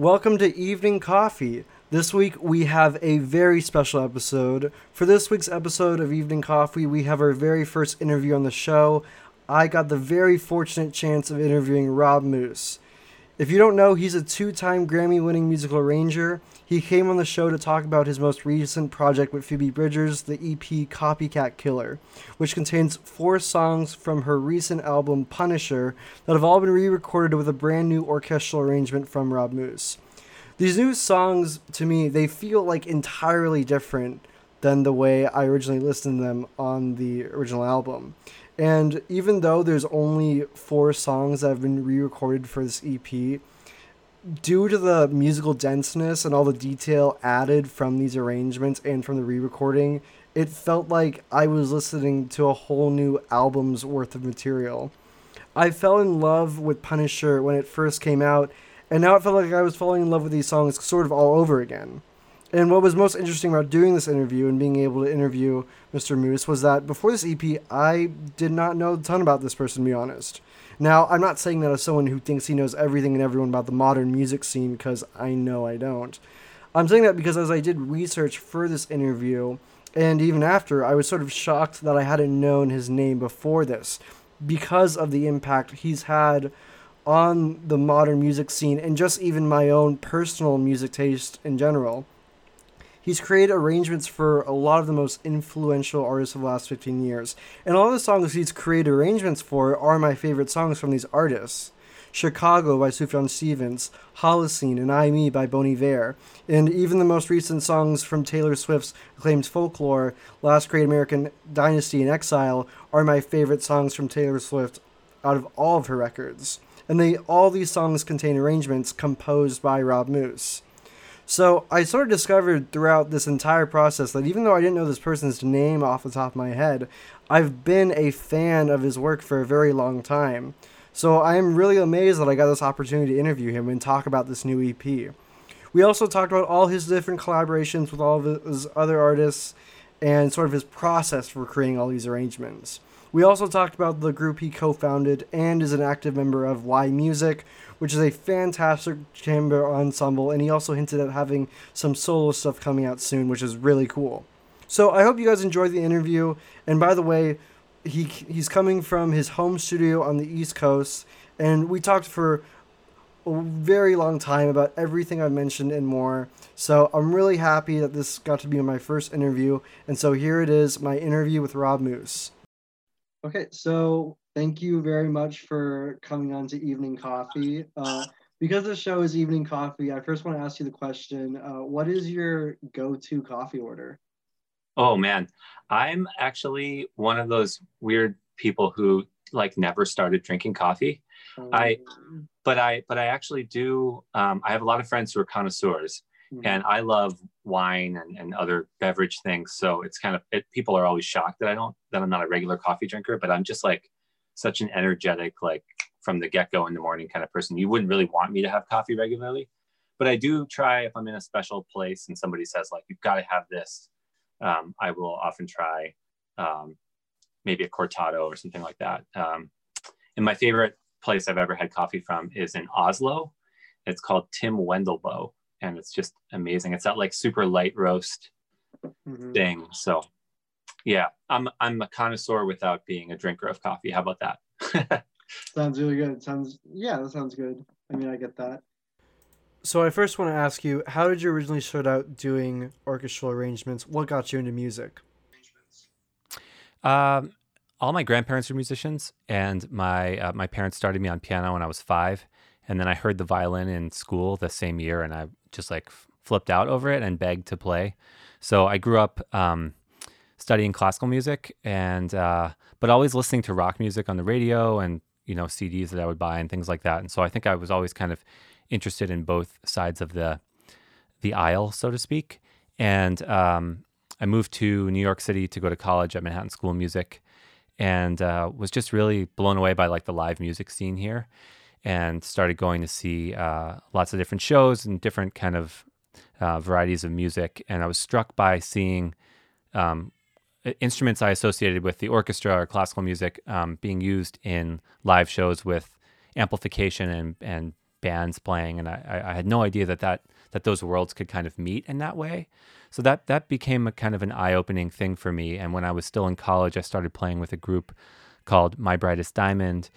Welcome to Evening Coffee. This week we have a very special episode. For this week's episode of Evening Coffee, we have our very first interview on the show. I got the very fortunate chance of interviewing Rob Moose. If you don't know, he's a two time Grammy winning musical arranger. He came on the show to talk about his most recent project with Phoebe Bridgers, the EP Copycat Killer, which contains four songs from her recent album Punisher that have all been re recorded with a brand new orchestral arrangement from Rob Moose. These new songs, to me, they feel like entirely different than the way I originally listened to them on the original album. And even though there's only four songs that have been re recorded for this EP, due to the musical denseness and all the detail added from these arrangements and from the re recording, it felt like I was listening to a whole new album's worth of material. I fell in love with Punisher when it first came out, and now it felt like I was falling in love with these songs sort of all over again. And what was most interesting about doing this interview and being able to interview Mr. Moose was that before this EP, I did not know a ton about this person, to be honest. Now, I'm not saying that as someone who thinks he knows everything and everyone about the modern music scene, because I know I don't. I'm saying that because as I did research for this interview, and even after, I was sort of shocked that I hadn't known his name before this, because of the impact he's had on the modern music scene and just even my own personal music taste in general. He's created arrangements for a lot of the most influential artists of the last 15 years. And all the songs he's created arrangements for are my favorite songs from these artists. Chicago by Sufjan Stevens, Holocene and I Me by Bon Iver, and even the most recent songs from Taylor Swift's acclaimed folklore, Last Great American Dynasty and Exile, are my favorite songs from Taylor Swift out of all of her records. And they all these songs contain arrangements composed by Rob Moose. So I sort of discovered throughout this entire process that even though I didn't know this person's name off the top of my head, I've been a fan of his work for a very long time. So I am really amazed that I got this opportunity to interview him and talk about this new EP. We also talked about all his different collaborations with all of his other artists and sort of his process for creating all these arrangements. We also talked about the group he co founded and is an active member of yMusic, which is a fantastic chamber ensemble, and he also hinted at having some solo stuff coming out soon, which is really cool. So I hope you guys enjoyed the interview. And by the way, he he's coming from his home studio on the East Coast, and we talked for a very long time about everything I've mentioned and more. So I'm really happy that this got to be my first interview. And so here it is, my interview with Rob Moose. Okay, so thank you very much for coming on to Evening Coffee. Uh, because the show is Evening Coffee, I first want to ask you the question uh, What is your go to coffee order? Oh, man. I'm actually one of those weird people who like never started drinking coffee. Um, I, but I, but I actually do. Um, I have a lot of friends who are connoisseurs, mm-hmm. and I love wine and, and other beverage things. So it's kind of it, people are always shocked that I don't that I'm not a regular coffee drinker, but I'm just like such an energetic, like from the get go in the morning kind of person. You wouldn't really want me to have coffee regularly, but I do try if I'm in a special place and somebody says like you've got to have this. Um, I will often try um, maybe a cortado or something like that. Um, and my favorite place I've ever had coffee from is in Oslo. It's called Tim Wendelbo, and it's just amazing. It's that like super light roast mm-hmm. thing. So yeah, I'm I'm a connoisseur without being a drinker of coffee. How about that? sounds really good. Sounds yeah, that sounds good. I mean, I get that. So I first want to ask you, how did you originally start out doing orchestral arrangements? What got you into music? Um, all my grandparents are musicians, and my uh, my parents started me on piano when I was five, and then I heard the violin in school the same year, and I just like flipped out over it and begged to play. So I grew up um, studying classical music and uh, but always listening to rock music on the radio and you know CDs that I would buy and things like that. And so I think I was always kind of interested in both sides of the the aisle, so to speak. And um, I moved to New York City to go to college at Manhattan School of Music, and uh, was just really blown away by like the live music scene here, and started going to see uh, lots of different shows and different kind of uh, varieties of music. And I was struck by seeing um, instruments I associated with the orchestra or classical music um, being used in live shows with amplification and, and bands playing, and I, I had no idea that that that those worlds could kind of meet in that way. So that that became a kind of an eye opening thing for me. And when I was still in college, I started playing with a group called My Brightest Diamond.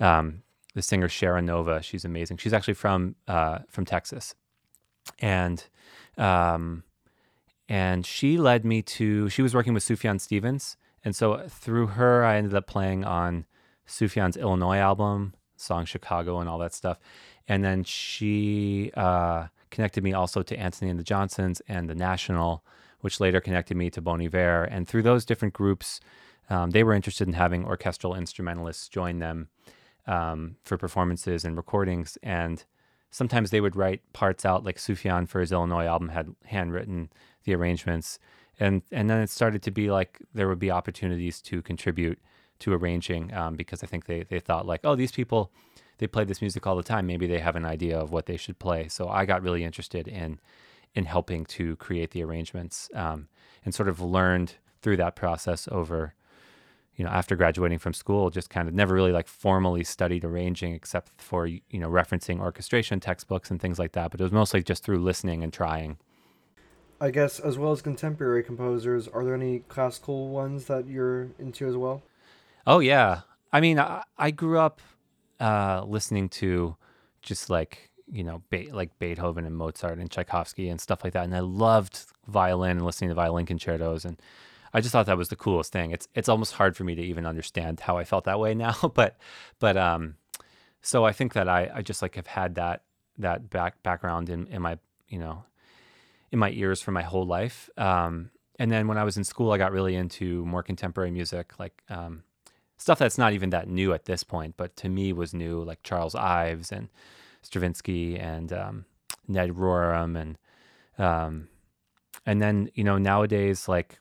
Um, the singer Shara Nova, she's amazing. She's actually from uh, from Texas, and um, and she led me to. She was working with Sufjan Stevens, and so through her, I ended up playing on Sufjan's Illinois album, song Chicago, and all that stuff. And then she uh, connected me also to Antony and the Johnsons and the National, which later connected me to Bon Iver. And through those different groups, um, they were interested in having orchestral instrumentalists join them um, for performances and recordings. And sometimes they would write parts out, like Sufjan for his Illinois album had handwritten the arrangements. And, and then it started to be like there would be opportunities to contribute to arranging um, because I think they, they thought like, oh, these people they play this music all the time. Maybe they have an idea of what they should play. So I got really interested in in helping to create the arrangements um, and sort of learned through that process over you know after graduating from school just kind of never really like formally studied arranging except for you know referencing orchestration textbooks and things like that but it was mostly just through listening and trying. I guess as well as contemporary composers are there any classical ones that you're into as well? Oh yeah. I mean i, I grew up uh, listening to just like you know Be- like Beethoven and Mozart and Tchaikovsky and stuff like that, and I loved violin and listening to violin concertos, and I just thought that was the coolest thing. It's it's almost hard for me to even understand how I felt that way now, but but um, so I think that I I just like have had that that back background in in my you know in my ears for my whole life. Um, and then when I was in school, I got really into more contemporary music, like um, stuff that's not even that new at this point, but to me was new, like Charles Ives and Stravinsky and um, Ned Rorem and um, and then you know nowadays like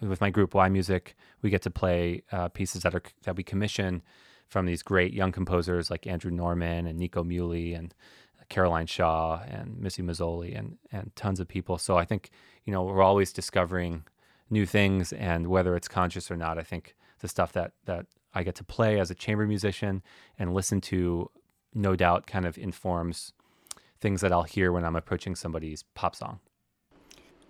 with my group yMusic, we get to play uh, pieces that are that we commission from these great young composers like Andrew Norman and Nico Muhly and Caroline Shaw and Missy Mazzoli and and tons of people. So I think you know we're always discovering new things, and whether it's conscious or not, I think the stuff that that I get to play as a chamber musician and listen to, no doubt, kind of informs things that I'll hear when I'm approaching somebody's pop song.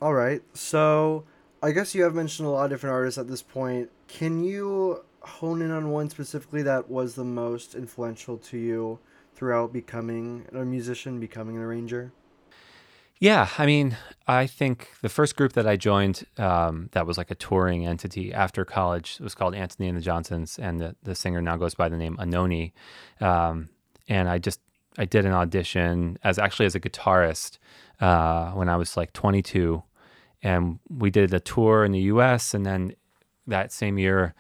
All right. So I guess you have mentioned a lot of different artists at this point. Can you hone in on one specifically that was the most influential to you throughout becoming a musician, becoming an arranger? Yeah, I mean, I think the first group that I joined um, that was like a touring entity after college was called Antony and the Johnsons, and the, the singer now goes by the name Anohni. Um, and I just I did an audition as actually as a guitarist uh, when I was like 22, and we did a tour in the U.S. and then that same year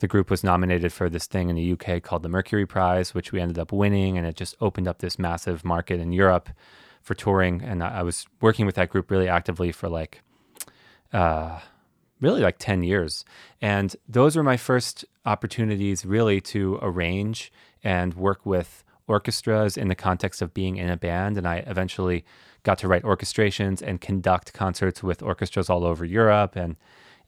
the group was nominated for this thing in the UK called the Mercury Prize, which we ended up winning, and it just opened up this massive market in Europe for touring, and I was working with that group really actively for like, uh, really like ten years, and those were my first opportunities really to arrange and work with orchestras in the context of being in a band, and I eventually got to write orchestrations and conduct concerts with orchestras all over Europe and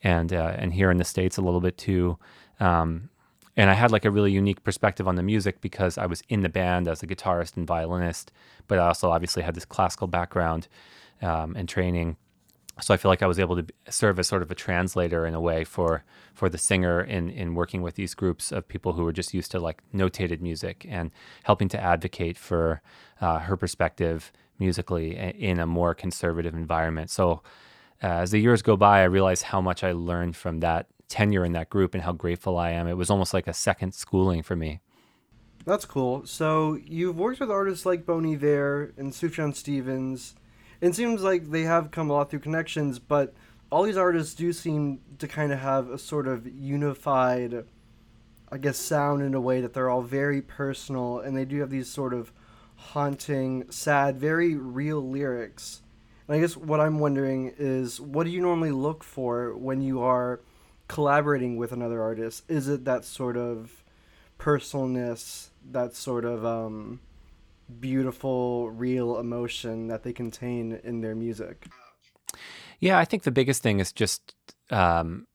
and uh, and here in the states a little bit too. Um, and I had like a really unique perspective on the music because I was in the band as a guitarist and violinist, but I also obviously had this classical background um, and training. So I feel like I was able to serve as sort of a translator in a way for for the singer in in working with these groups of people who were just used to like notated music and helping to advocate for uh, her perspective musically in a more conservative environment. So uh, as the years go by, I realized how much I learned from that tenure in that group and how grateful I am. It was almost like a second schooling for me. That's cool. So you've worked with artists like Bon Iver and Sufjan Stevens. It seems like they have come a lot through connections, but all these artists do seem to kind of have a sort of unified, I guess, sound in a way that they're all very personal and they do have these sort of haunting, sad, very real lyrics. And I guess what I'm wondering is what do you normally look for when you are collaborating with another artist? Is it that sort of personalness, that sort of um, beautiful, real emotion that they contain in their music? Yeah, I think the biggest thing is just, um,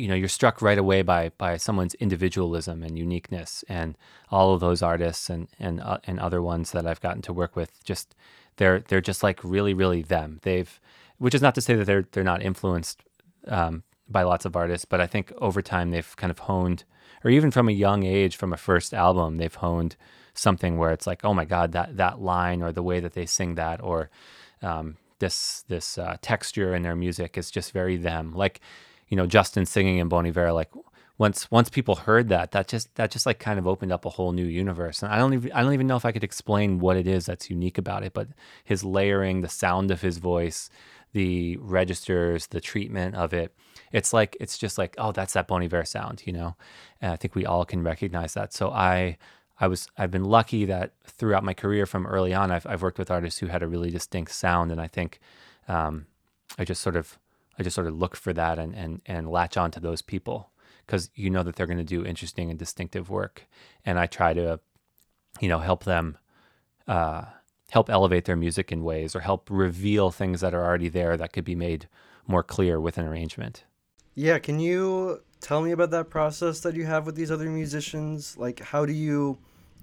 you know you're struck right away by by someone's individualism and uniqueness and all of those artists and and uh, and other ones that I've gotten to work with just they're they're just like really really them they've which is not to say that they're they're not influenced um, by lots of artists but I think over time they've kind of honed or even from a young age from a first album they've honed something where it's like oh my god that that line or the way that they sing that or um, this this uh, texture in their music is just very them like you know Justin singing in Bon Iver, like once once people heard that, that just that just like kind of opened up a whole new universe. And I don't even I don't even know if I could explain what it is that's unique about it, but his layering, the sound of his voice, the registers, the treatment of it. It's like it's just like oh, that's that Bon Iver sound, you know. And I think we all can recognize that. So I I was I've been lucky that throughout my career from early on I've I've worked with artists who had a really distinct sound, and I think um, I just sort of I just sort of look for that and and and latch on to those people because you know that they're going to do interesting and distinctive work, and I try to, you know, help them, uh, help elevate their music in ways or help reveal things that are already there that could be made more clear with an arrangement. Yeah, can you tell me about that process that you have with these other musicians? Like, how do you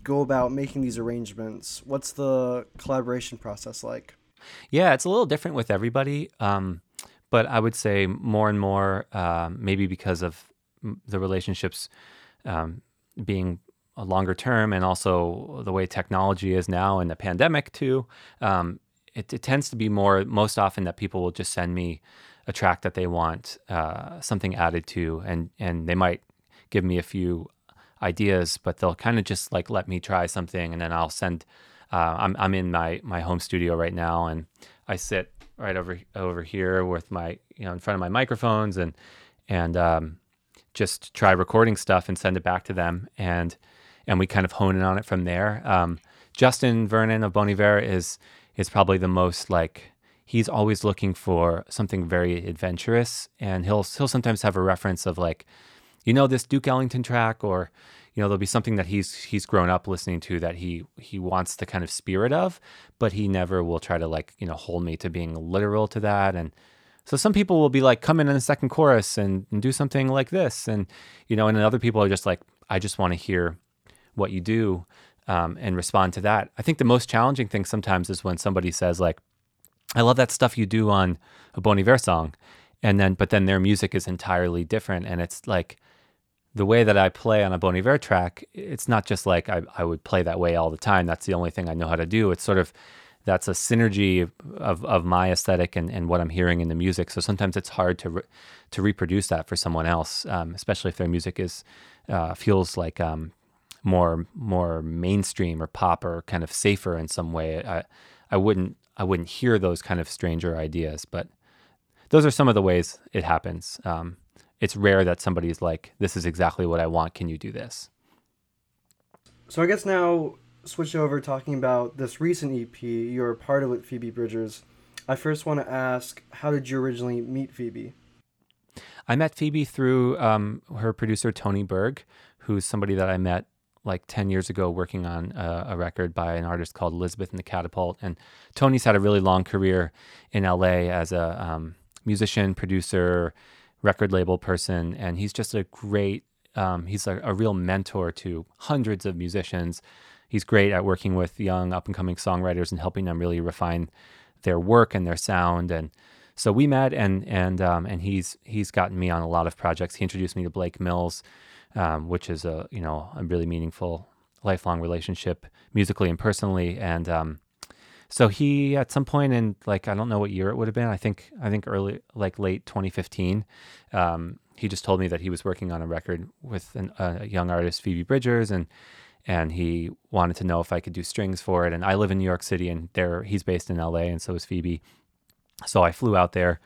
go about making these arrangements? What's the collaboration process like? Yeah, it's a little different with everybody. Um, but I would say more and more, um, maybe because of the relationships um, being a longer term, and also the way technology is now, and the pandemic too. Um, it, it, tends to be more most often that people will just send me a track that they want uh, something added to, and and they might give me a few ideas, but they'll kind of just like let me try something, and then I'll send. Uh, I'm I'm in my my home studio right now, and I sit right over over here with my you know in front of my microphones and and um, just try recording stuff and send it back to them and and we kind of hone in on it from there. Um, Justin Vernon of Bon Iver is is probably the most like he's always looking for something very adventurous and he'll he'll sometimes have a reference of like you know this Duke Ellington track or you know there'll be something that he's he's grown up listening to that he he wants the kind of spirit of but he never will try to like you know hold me to being literal to that. And so some people will be like come in in the second chorus and, and do something like this. And you know and other people are just like i just want to hear what you do um, and respond to that. I think the most challenging thing sometimes is when somebody says like i love that stuff you do on a bon iver song and then but then their music is entirely different and it's like the way that I play on a Bon Iver track, it's not just like I, I would play that way all the time. That's the only thing I know how to do. It's sort of that's a synergy of, of my aesthetic and, and what I'm hearing in the music. So sometimes it's hard to re, to reproduce that for someone else, um, especially if their music is uh, feels like um, more more mainstream or pop or kind of safer in some way. I I wouldn't I wouldn't hear those kind of stranger ideas, but those are some of the ways it happens. Um, it's rare that somebody's like, "This is exactly what I want. Can you do this?" So I guess now switch over talking about this recent EP you're a part of it, Phoebe Bridgers. I first want to ask, how did you originally meet Phoebe? I met Phoebe through um, her producer Tony Berg, who's somebody that I met like 10 years ago working on a, a, record by an artist called Elizabeth and the Catapult. And Tony's had a really long career in LA as a um, musician, producer, record label person, and he's just a great. Um, he's a, a, real mentor to hundreds of musicians. He's great at working with young up and coming songwriters and helping them really refine their work and their sound. And so we met, and and um, and he's he's gotten me on a lot of projects. He introduced me to Blake Mills, um, which is a you know a really meaningful lifelong relationship musically and personally. And um, so he at some point in like I don't know what year it would have been. I think I think early like late 2015. Um, he just told me that he was working on a record with an, a young artist Phoebe Bridgers and and he wanted to know if I could do strings for it. And I live in New York City and there he's based in LA and so is Phoebe. So I flew out there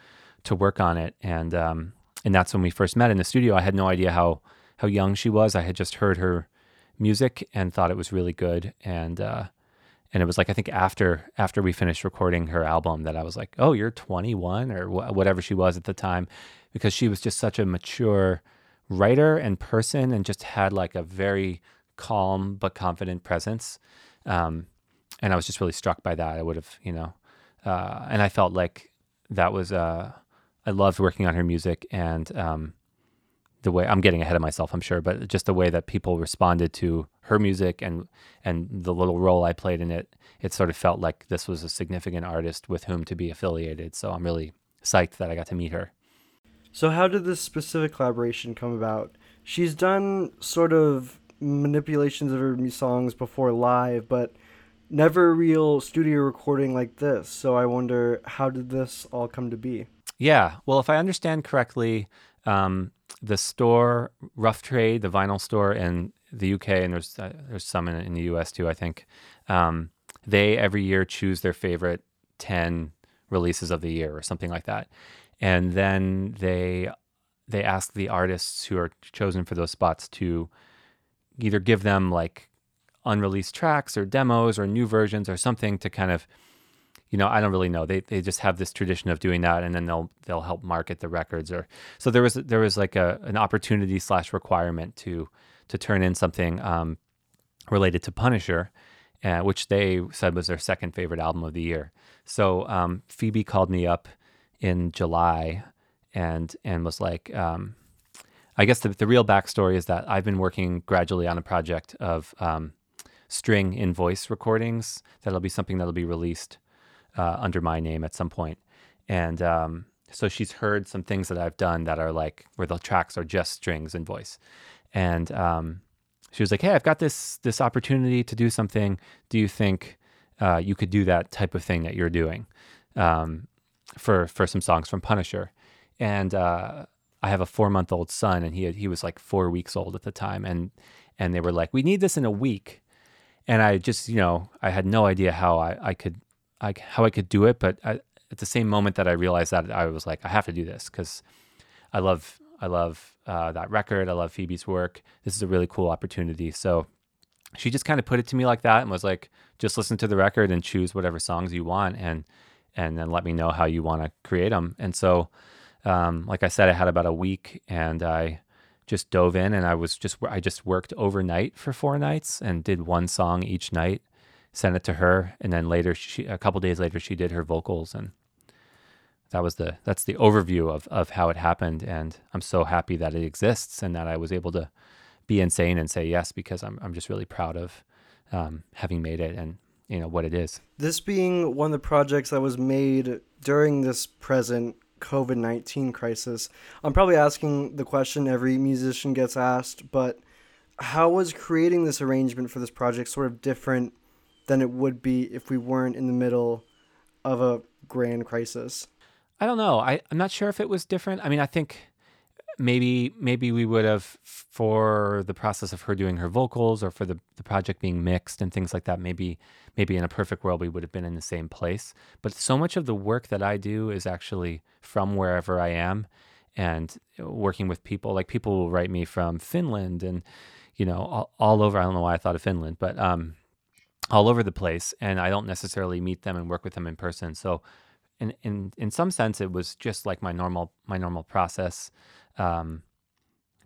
to work on it and um, and that's when we first met in the studio. I had no idea how how young she was. I had just heard her music and thought it was really good and uh, and it was like I think after after we finished recording her album that I was like, "Oh, you're 21 or wh- whatever she was at the time," because she was just such a mature writer and person, and just had like a very calm but confident presence. Um, and I was just really struck by that. I would have, you know, uh, and I felt like that was uh, I loved working on her music, and um, the way I'm getting ahead of myself, I'm sure, but just the way that people responded to her music and and the little role I played in it, it sort of felt like this was a significant artist with whom to be affiliated. So I'm really psyched that I got to meet her. So how did this specific collaboration come about? She's done sort of manipulations of her songs before live, but never a real studio recording like this. So I wonder how did this all come to be? Yeah, well, if I understand correctly, um, the store Rough Trade, the vinyl store in the UK, and there's uh, there's some in, in, the US too, I think. Um, they every year choose their favorite ten releases of the year or something like that, and then they they ask the artists who are chosen for those spots to either give them like unreleased tracks or demos or new versions or something to kind of you know, I don't really know. They they just have this tradition of doing that, and then they'll they'll help market the records. Or so there was there was like a an opportunity slash requirement to to turn in something um, related to Punisher, uh, which they said was their second favorite album of the year. So um, Phoebe called me up in July, and and was like, um, I guess the the real backstory is that I've been working gradually on a project of um, string in voice recordings. That'll be something that'll be released uh, under my name at some point. And um, so she's heard some things that I've done that are like where the tracks are just strings and voice. And um, she was like, "Hey, I've got this this opportunity to do something. Do you think uh, you could do that type of thing that you're doing um, for for some songs from Punisher?" And uh, I have a four month old son, and he had, he was like four weeks old at the time, and and they were like, "We need this in a week." And I just, you know, I had no idea how I, I could I, how I could do it, but I, at the same moment that I realized that, I was like, I have to do this because I love I love uh, that record. I love Phoebe's work. This is a really cool opportunity. So she just kind of put it to me like that and was like, just listen to the record and choose whatever songs you want and and then let me know how you want to create them. And so, um, like I said, I had about a week and I just dove in and I was just I just worked overnight for four nights and did one song each night sent it to her, and then later, she a couple days later, she did her vocals, and that was the that's the overview of of how it happened. And I'm so happy that it exists and that I was able to be insane and say yes because I'm I'm just really proud of um, having made it and you know what it is. This being one of the projects that was made during this present COVID 19 crisis, I'm probably asking the question every musician gets asked, but how was creating this arrangement for this project sort of different than it would be if we weren't in the middle of a grand crisis. I don't know. I, I'm not sure if it was different. I mean, I think maybe maybe we would have for the process of her doing her vocals or for the, the project being mixed and things like that maybe maybe in a perfect world we would have been in the same place but so much of the work that i do is actually from wherever i am and working with people like people will write me from finland and you know all, all over i don't know why i thought of finland but um all over the place and I don't necessarily meet them and work with them in person. So in in in some sense it was just like my normal my normal process. Um,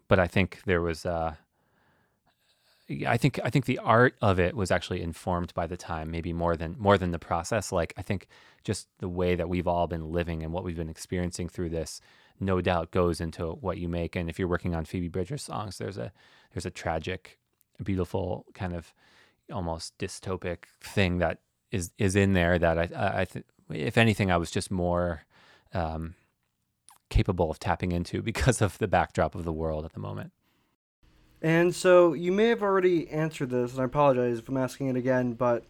but I think there was uh, I think I think the art of it was actually informed by the time, maybe more than more than the process. Like I think just the way that we've all been living and what we've been experiencing through this, no doubt goes into what you make. And if you're working on Phoebe Bridgers songs, there's a there's a tragic, beautiful kind of almost dystopic thing that is is in there that I I th- if anything I was just more um, capable of tapping into because of the backdrop of the world at the moment. And so you may have already answered this, and I apologize if I'm asking it again, but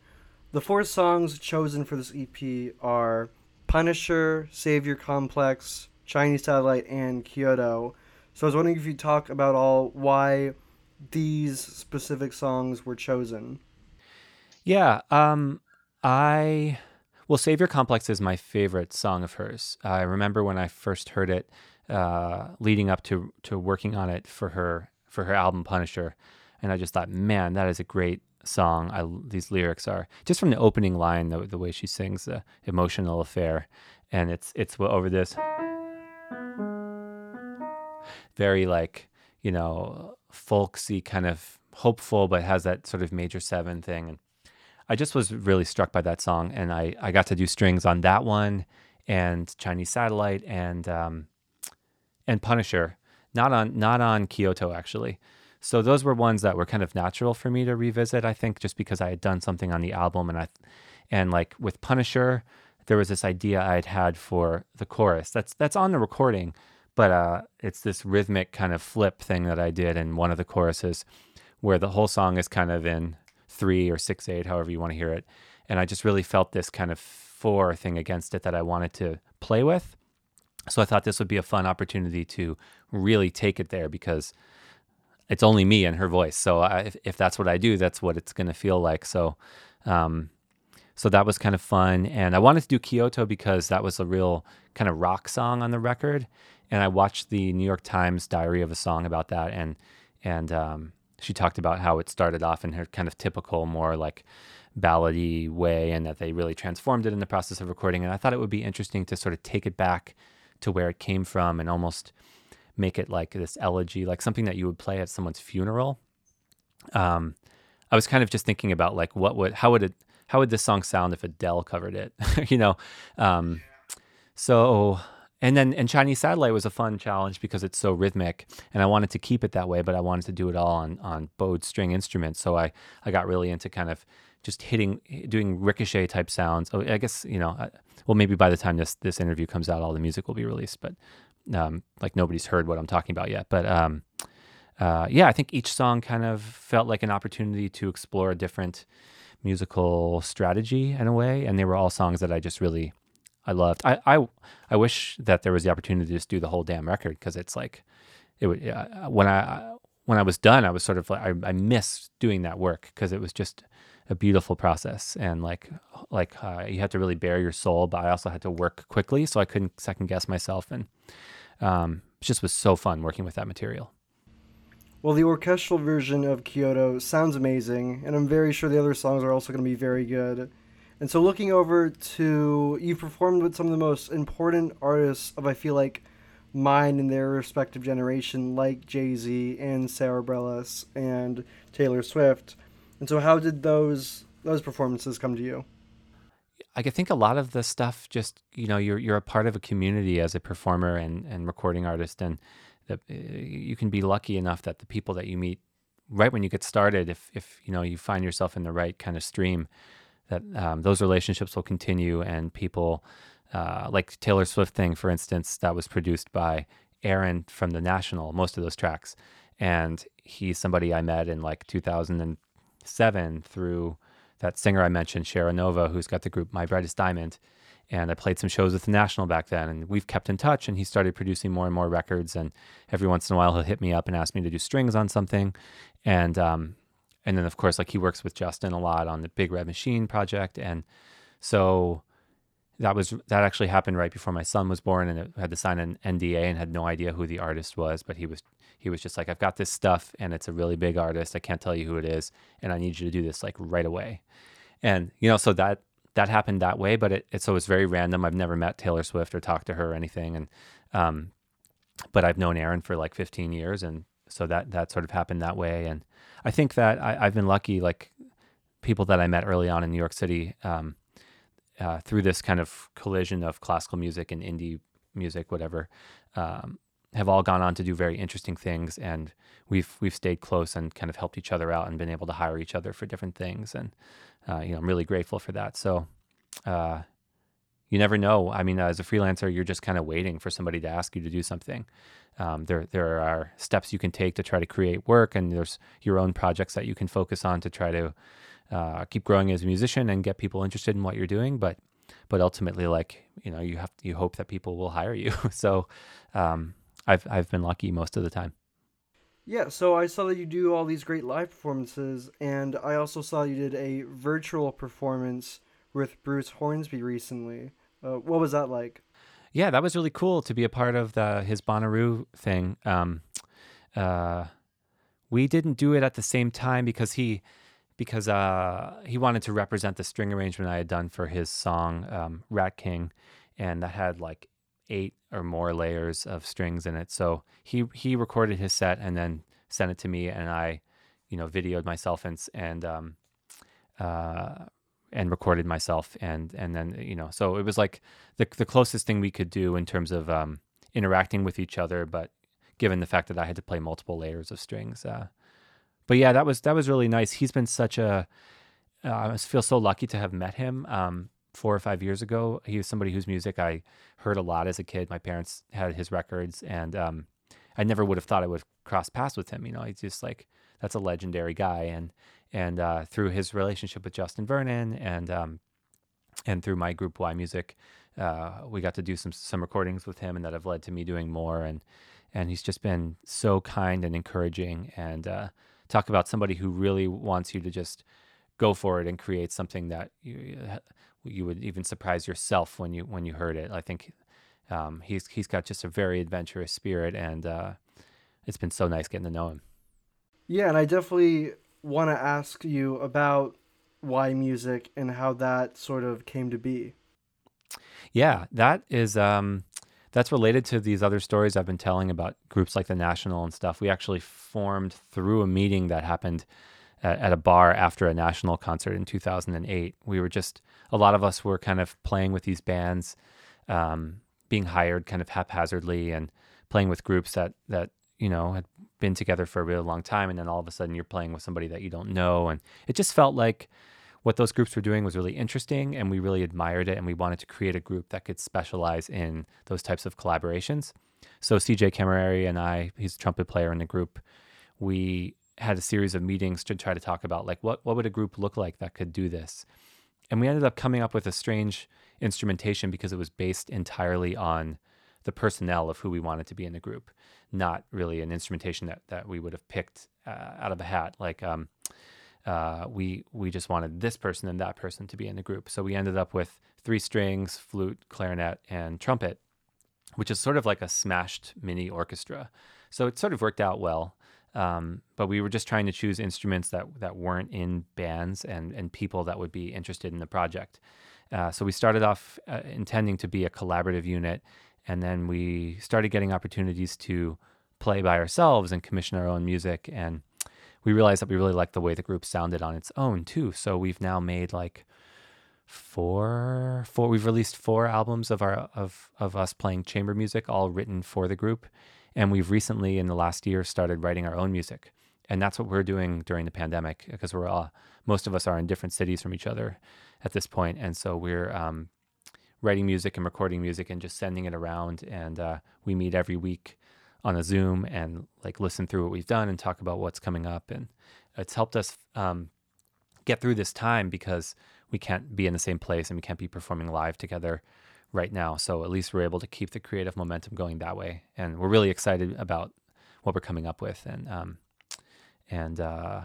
the four songs chosen for this EP are Punisher, Savior Complex, Chinese Satellite, and Kyoto. So I was wondering if you talk about all why these specific songs were chosen. Yeah, um, I well, Savior Complex is my favorite song of hers. I remember when I first heard it, uh, leading up to to working on it for her for her album Punisher, and I just thought, man, that is a great song. I, these lyrics are just from the opening line, the the way she sings the emotional affair, and it's it's over this very like you know folksy kind of hopeful, but has that sort of major seven thing. And I just was really struck by that song, and I I got to do strings on that one and Chinese Satellite and um, and Punisher. not on not on Kyoto actually. So those were ones that were kind of natural for me to revisit. I think just because I had done something on the album, and I, and like with Punisher, there was this idea I had had for the chorus. That's that's on the recording, but uh, it's this rhythmic kind of flip thing that I did in one of the choruses, where the whole song is kind of in three or six eight, however you want to hear it, and I just really felt this kind of four thing against it that I wanted to play with. So I thought this would be a fun opportunity to really take it there because it's only me and her voice. So I, if, if, that's what I do, that's what it's going to feel like. So, um, so that was kind of fun. And I wanted to do Kyoto because that was a real kind of rock song on the record. And I watched the New York Times diary of a song about that. And, and, um, she talked about how it started off in her kind of typical, more like ballady way and that they really transformed it in the process of recording. And I thought it would be interesting to sort of take it back to where it came from and almost make it like this elegy, like something that you would play at someone's funeral. Um, I was kind of just thinking about like what would how would it how would this song sound if Adele covered it, you know? Um, so and then and Chinese Satellite was a fun challenge because it's so rhythmic, and I wanted to keep it that way, but I wanted to do it all on on bowed string instruments. So I I got really into kind of just hitting, doing ricochet type sounds. Oh, I guess you know, well, maybe by the time this this interview comes out, all the music will be released. But um, like nobody's heard what I'm talking about yet. But um, uh, yeah, I think each song kind of felt like an opportunity to explore a different musical strategy in a way, and they were all songs that I just really I loved. I I, I wish that there was the opportunity to just do the whole damn record because it's like it would when I when I was done, I was sort of like I, I missed doing that work because it was just a beautiful process and like like uh, you had to really bare your soul but i also had to work quickly so i couldn't second guess myself and um, it just was so fun working with that material well the orchestral version of kyoto sounds amazing and i'm very sure the other songs are also going to be very good and so looking over to you performed with some of the most important artists of i feel like mine in their respective generation like jay-z and sara bareilles and taylor swift and so, how did those those performances come to you? I think a lot of the stuff just you know you're you're a part of a community as a performer and and recording artist, and uh, you can be lucky enough that the people that you meet right when you get started, if if you know you find yourself in the right kind of stream, that um, those relationships will continue, and people uh, like Taylor Swift thing, for instance, that was produced by Aaron from the National, most of those tracks, and he's somebody I met in like 2007 through that singer I mentioned, Shara Nova, who's got the group My Brightest Diamond. And I played some shows with the National back then, and we've kept in touch. And he started producing more and more records. And every once in a while, he'll hit me up and ask me to do strings on something. And um, and then of course, like he works with Justin a lot on the Big Red Machine project. And so that was that actually happened right before my son was born, and I had to sign an NDA and had no idea who the artist was, but he was he was just like, I've got this stuff and it's a really big artist. I can't tell you who it is, and I need you to do this like right away. And you know, so that that happened that way, but it, it so it's very random. I've never met Taylor Swift or talked to her or anything, and um, but I've known Aaron for like 15 years, and so that that sort of happened that way. And I think that I, have been lucky, like people that I met early on in New York City, um, uh, through this kind of collision of classical music and indie music, whatever. Um, have all gone on to do very interesting things, and we've we've stayed close and kind of helped each other out and been able to hire each other for different things, and uh, you know I'm really grateful for that. So. Uh, you never know. I mean, as a freelancer, you're just kind of waiting for somebody to ask you to do something. Um, there, there are steps you can take to try to create work, and there's your own projects that you can focus on to try to uh, keep growing as a musician and get people interested in what you're doing. But, but ultimately, like you know, you have you hope that people will hire you. so, um, I've I've been lucky most of the time. Yeah, so I saw that you do all these great live performances, and I also saw you did a virtual performance with Bruce Hornsby recently. Uh, what was that like? Yeah, that was really cool to be a part of the his Bonnaroo thing. Um, uh, we didn't do it at the same time because he because uh, he wanted to represent the string arrangement I had done for his song um, Rat King, and that had like eight or more layers of strings in it. So he he recorded his set and then sent it to me, and I, you know, videoed myself and and um, uh, and recorded myself, and and then you know, so it was like the the closest thing we could do in terms of um, interacting with each other, but given the fact that I had to play multiple layers of strings. Uh, but yeah, that was that was really nice. He's been such a. Uh, I feel so lucky to have met him. Um, four or five years ago, he was somebody whose music I heard a lot as a kid. My parents had his records, and um, I never would have thought I would cross paths with him. You know, he's just like that's a legendary guy, and and uh, through his relationship with Justin Vernon, and um, and through my group yMusic, uh, we got to do some some recordings with him, and that have led to me doing more. And and he's just been so kind and encouraging, and uh, talk about somebody who really wants you to just go for it and create something that you you would even surprise yourself when you when you heard it. I think um, he's he's got just a very adventurous spirit, and uh, it's been so nice getting to know him. Yeah, and I definitely want to ask you about yMusic and how that sort of came to be. Yeah, that is um, that's related to these other stories I've been telling about groups like the National and stuff. We actually formed through a meeting that happened at, at a bar after a National concert in 2008. We were just a lot of us were kind of playing with these bands, um, being hired kind of haphazardly and playing with groups that that you know had been together for a really long time, and then all of a sudden you're playing with somebody that you don't know, and it just felt like what those groups were doing was really interesting and we really admired it and we wanted to create a group that could specialize in those types of collaborations. So CJ Camerieri and I, he's a trumpet player in the group, we had a series of meetings to try to talk about like what what would a group look like that could do this. And we ended up coming up with a strange instrumentation because it was based entirely on the personnel of who we wanted to be in the group, not really an instrumentation that, that we would have picked uh, out of a hat. Like um, uh, we we just wanted this person and that person to be in the group. So we ended up with three strings, flute, clarinet, and trumpet, which is sort of like a smashed mini orchestra. So it sort of worked out well. Um, but we were just trying to choose instruments that that weren't in bands and and people that would be interested in the project. Uh, so we started off uh, intending to be a collaborative unit, and then we started getting opportunities to play by ourselves and commission our own music. And we realized that we really liked the way the group sounded on its own too. So we've now made like four four we've released four albums of our of of us playing chamber music all written for the group. And we've recently in the last year started writing our own music. And that's what we're doing during the pandemic because we're all most of us are in different cities from each other at this point. And so we're um, writing music and recording music and just sending it around and uh, we meet every week on a Zoom and like listen through what we've done and talk about what's coming up. And it's helped us um, get through this time because we can't be in the same place and we can't be performing live together right now. So at least we're able to keep the creative momentum going that way. And we're really excited about what we're coming up with and um, and uh,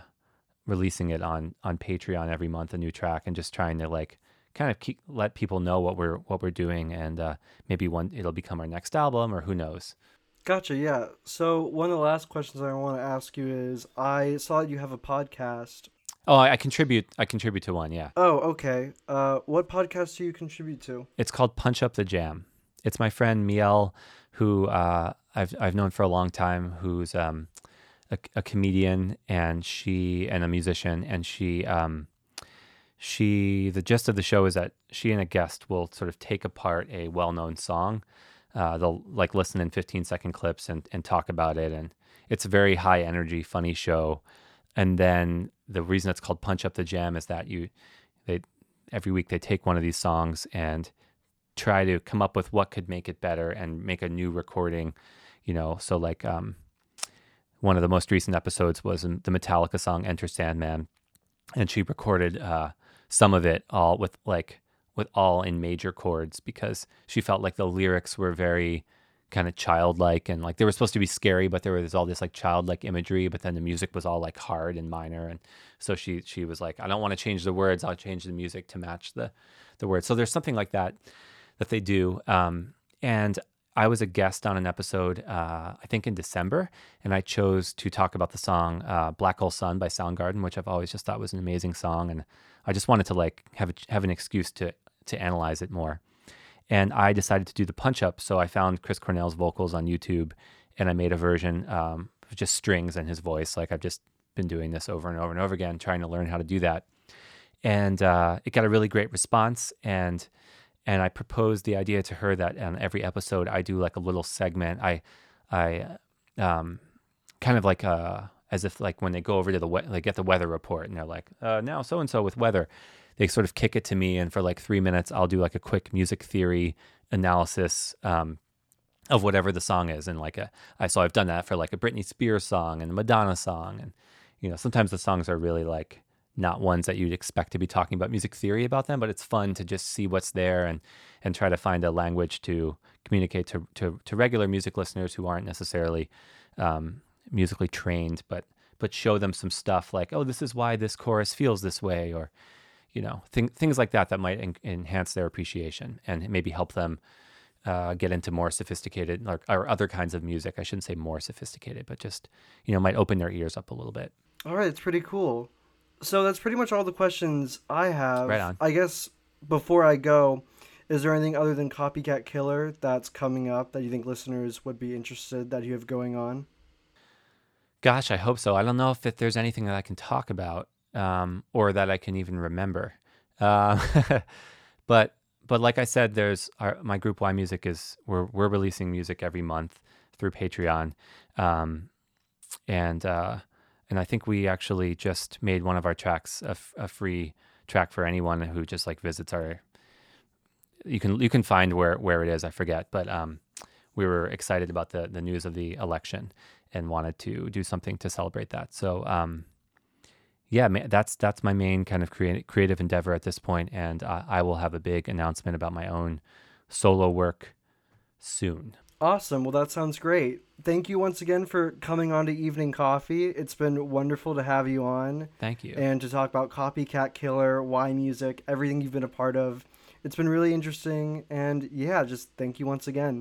releasing it on on Patreon every month, a new track, and just trying to like kind of keep, let people know what we're what we're doing, and uh, maybe one it'll become our next album, or who knows. Gotcha. Yeah. So one of the last questions I want to ask you is: I saw that you have a podcast. Oh, I, I contribute. I contribute to one. Yeah. Oh, okay. Uh, what podcast do you contribute to? It's called Punch Up the Jam. It's my friend Miel, who uh, I've I've known for a long time, who's um, a, a comedian and she and a musician, and she um, she the gist of the show is that she and a guest will sort of take apart a well-known song uh, they'll like listen in 15 second clips and, and talk about it. And it's a very high energy, funny show. And then the reason it's called Punch Up the Jam is that you, they, every week they take one of these songs and try to come up with what could make it better and make a new recording, you know. So, like, um, one of the most recent episodes was the Metallica song Enter Sandman. And she recorded uh, some of it all with like with all in major chords because she felt like the lyrics were very kind of childlike and like they were supposed to be scary but there was all this like childlike imagery but then the music was all like hard and minor. And so she she was like I don't want to change the words I'll change the music to match the the words. So there's something like that that they do. Um, and I was a guest on an episode uh, I think in December and I chose to talk about the song uh, Black Hole Sun by Soundgarden which I've always just thought was an amazing song. And I just wanted to like have a, have an excuse to to analyze it more. And I decided to do the punch up. So I found Chris Cornell's vocals on YouTube and I made a version um, of just strings and his voice. Like I've just been doing this over and over and over again, trying to learn how to do that. And uh, it got a really great response. And and I proposed the idea to her that on every episode I do like a little segment. I I um, kind of like uh, as if like when they go over to the we- they get the weather report and they're like, uh, now so and so with weather, they sort of kick it to me, and for like three minutes, I'll do like a quick music theory analysis. Um, of whatever the song is, and like a, I so I've done that for like a Britney Spears song and a Madonna song, and you know sometimes the songs are really like not ones that you'd expect to be talking about music theory about them, but it's fun to just see what's there and and try to find a language to communicate to to, to regular music listeners who aren't necessarily um, musically trained, but but show them some stuff like, oh, this is why this chorus feels this way, or you know, th- things like that that might en- enhance their appreciation and maybe help them uh, get into more sophisticated or, or, other kinds of music. I shouldn't say more sophisticated, but just you know might open their ears up a little bit. All right, it's pretty cool. So that's pretty much all the questions I have. Right on. I guess before I go, is there anything other than Copycat Killer that's coming up that you think listeners would be interested that you have going on? Gosh, I hope so. I don't know if, if there's anything that I can talk about um, or that I can even remember. Uh, but but like I said, there's our, my group yMusic is we're we're releasing music every month through Patreon, um, and uh, and I think we actually just made one of our tracks a, f- a free track for anyone who just like visits our. You can you can find where where it is. I forget, but um, we were excited about the the news of the election and wanted to do something to celebrate that. So um, yeah, that's that's my main kind of creative creative endeavor at this point, and uh, I will have a big announcement about my own solo work soon. Awesome. Well, that sounds great. Thank you once again for coming on to Evening Coffee. It's been wonderful to have you on. Thank you. And to talk about Copycat Killer, yMusic, everything you've been a part of. It's been really interesting. And yeah, just thank you once again.